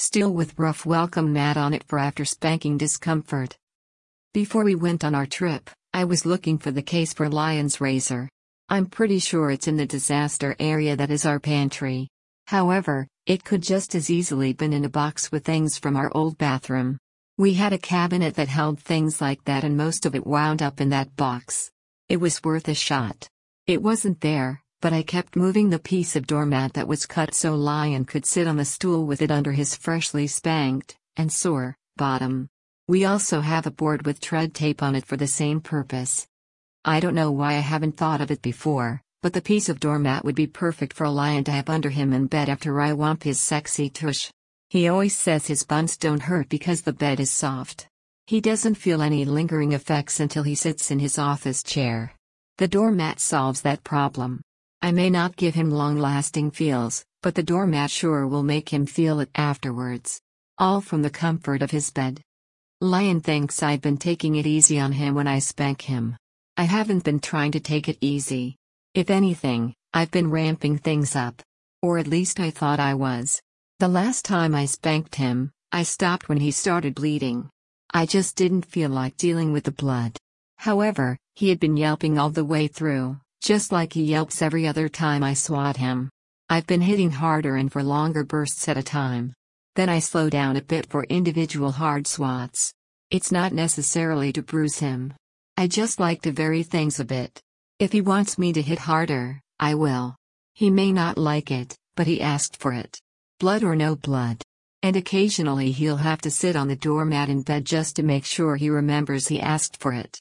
Steel with rough welcome mat on it for after spanking discomfort. Before we went on our trip, I was looking for the case for Lion's razor. I'm pretty sure it's in the disaster area that is our pantry. However, it could just as easily been in a box with things from our old bathroom. We had a cabinet that held things like that and most of it wound up in that box. It was worth a shot. It wasn't there, but I kept moving the piece of doormat that was cut so Lion could sit on the stool with it under his freshly spanked, and sore, bottom. We also have a board with tread tape on it for the same purpose. I don't know why I haven't thought of it before, but the piece of doormat would be perfect for a lion to have under him in bed after I womp his sexy tush. He always says his buns don't hurt because the bed is soft. He doesn't feel any lingering effects until he sits in his office chair. The doormat solves that problem. I may not give him long lasting feels, but the doormat sure will make him feel it afterwards. All from the comfort of his bed. Lion thinks I've been taking it easy on him when I spank him. I haven't been trying to take it easy. If anything, I've been ramping things up. Or at least I thought I was. The last time I spanked him, I stopped when he started bleeding. I just didn't feel like dealing with the blood. However, he had been yelping all the way through, just like he yelps every other time I swat him. I've been hitting harder and for longer bursts at a time. Then I slow down a bit for individual hard swats. It's not necessarily to bruise him. I just like to vary things a bit. If he wants me to hit harder, I will. He may not like it, but he asked for it. Blood or no blood. And occasionally he'll have to sit on the doormat in bed just to make sure he remembers he asked for it.